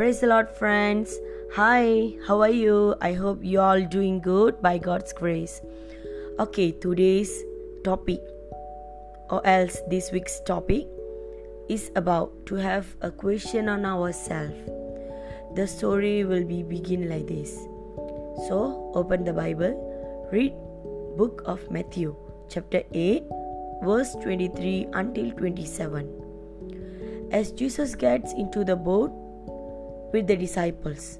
Praise the Lord, friends. Hi, how are you? I hope you all doing good by God's grace. Okay, today's topic, or else this week's topic, is about to have a question on ourselves. The story will be begin like this. So, open the Bible, read book of Matthew, chapter 8, verse 23 until 27. As Jesus gets into the boat with the disciples,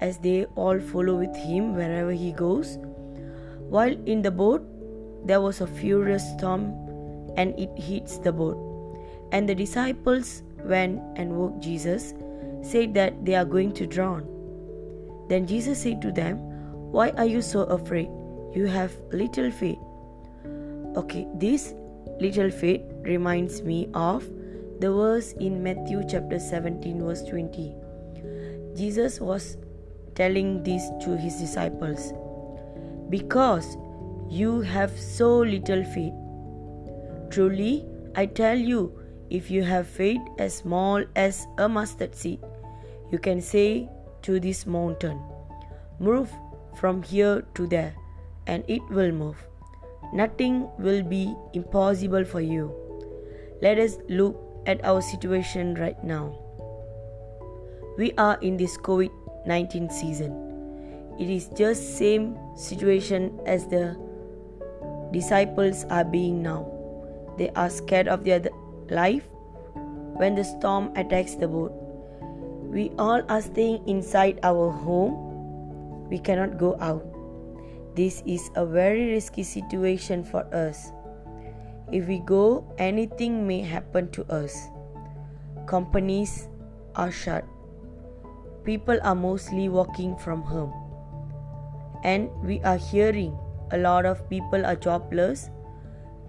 as they all follow with him wherever he goes, while in the boat there was a furious storm and it hits the boat. And the disciples went and woke Jesus, said that they are going to drown. Then Jesus said to them, Why are you so afraid? You have little faith. Okay, this little faith reminds me of the verse in Matthew chapter 17, verse 20. Jesus was telling this to his disciples because you have so little faith. Truly, I tell you, if you have faith as small as a mustard seed, you can say to this mountain, Move from here to there, and it will move. Nothing will be impossible for you. Let us look at our situation right now. We are in this COVID 19 season. It is just same situation as the disciples are being now. They are scared of their life when the storm attacks the boat. We all are staying inside our home. We cannot go out. This is a very risky situation for us. If we go, anything may happen to us. Companies are shut. People are mostly working from home. And we are hearing a lot of people are jobless,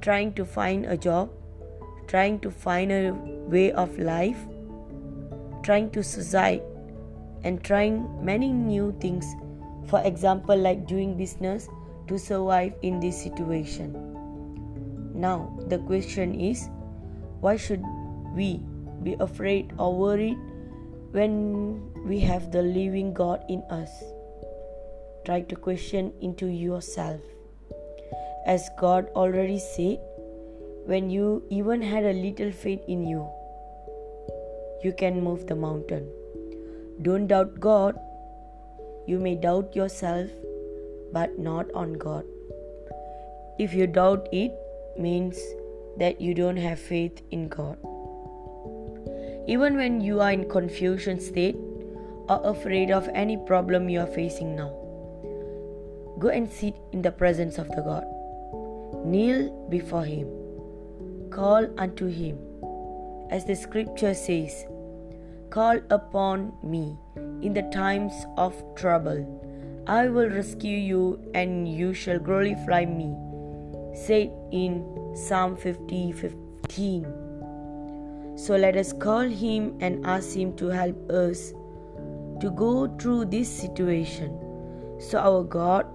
trying to find a job, trying to find a way of life, trying to suicide, and trying many new things. For example, like doing business to survive in this situation. Now, the question is why should we be afraid or worried when we have the living God in us? Try to question into yourself. As God already said, when you even had a little faith in you, you can move the mountain. Don't doubt God. You may doubt yourself, but not on God. If you doubt it, means that you don't have faith in God. Even when you are in confusion state or afraid of any problem you are facing now, go and sit in the presence of the God. Kneel before him. Call unto him. As the scripture says, Call upon me in the times of trouble. I will rescue you and you shall glorify me. Said in Psalm 50 15. So let us call him and ask him to help us to go through this situation so our God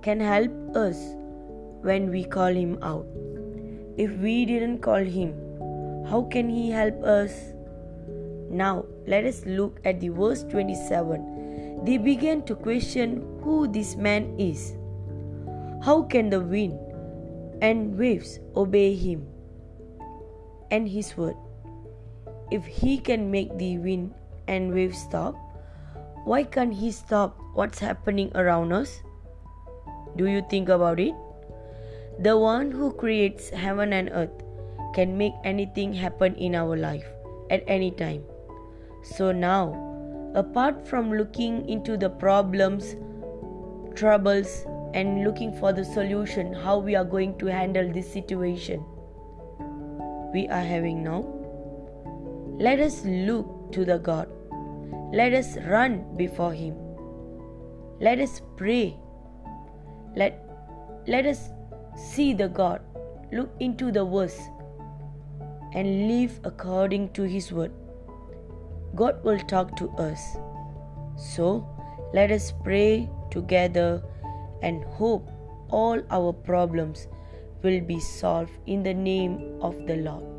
can help us when we call him out. If we didn't call him, how can he help us? Now, let us look at the verse 27. They began to question who this man is. How can the wind and waves obey him and his word? If he can make the wind and waves stop, why can't he stop what's happening around us? Do you think about it? The one who creates heaven and earth can make anything happen in our life at any time. So now, apart from looking into the problems, troubles, and looking for the solution, how we are going to handle this situation we are having now, let us look to the God. Let us run before Him. Let us pray. Let, let us see the God, look into the verse, and live according to His word. God will talk to us. So let us pray together and hope all our problems will be solved in the name of the Lord.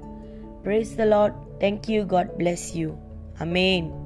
Praise the Lord. Thank you. God bless you. Amen.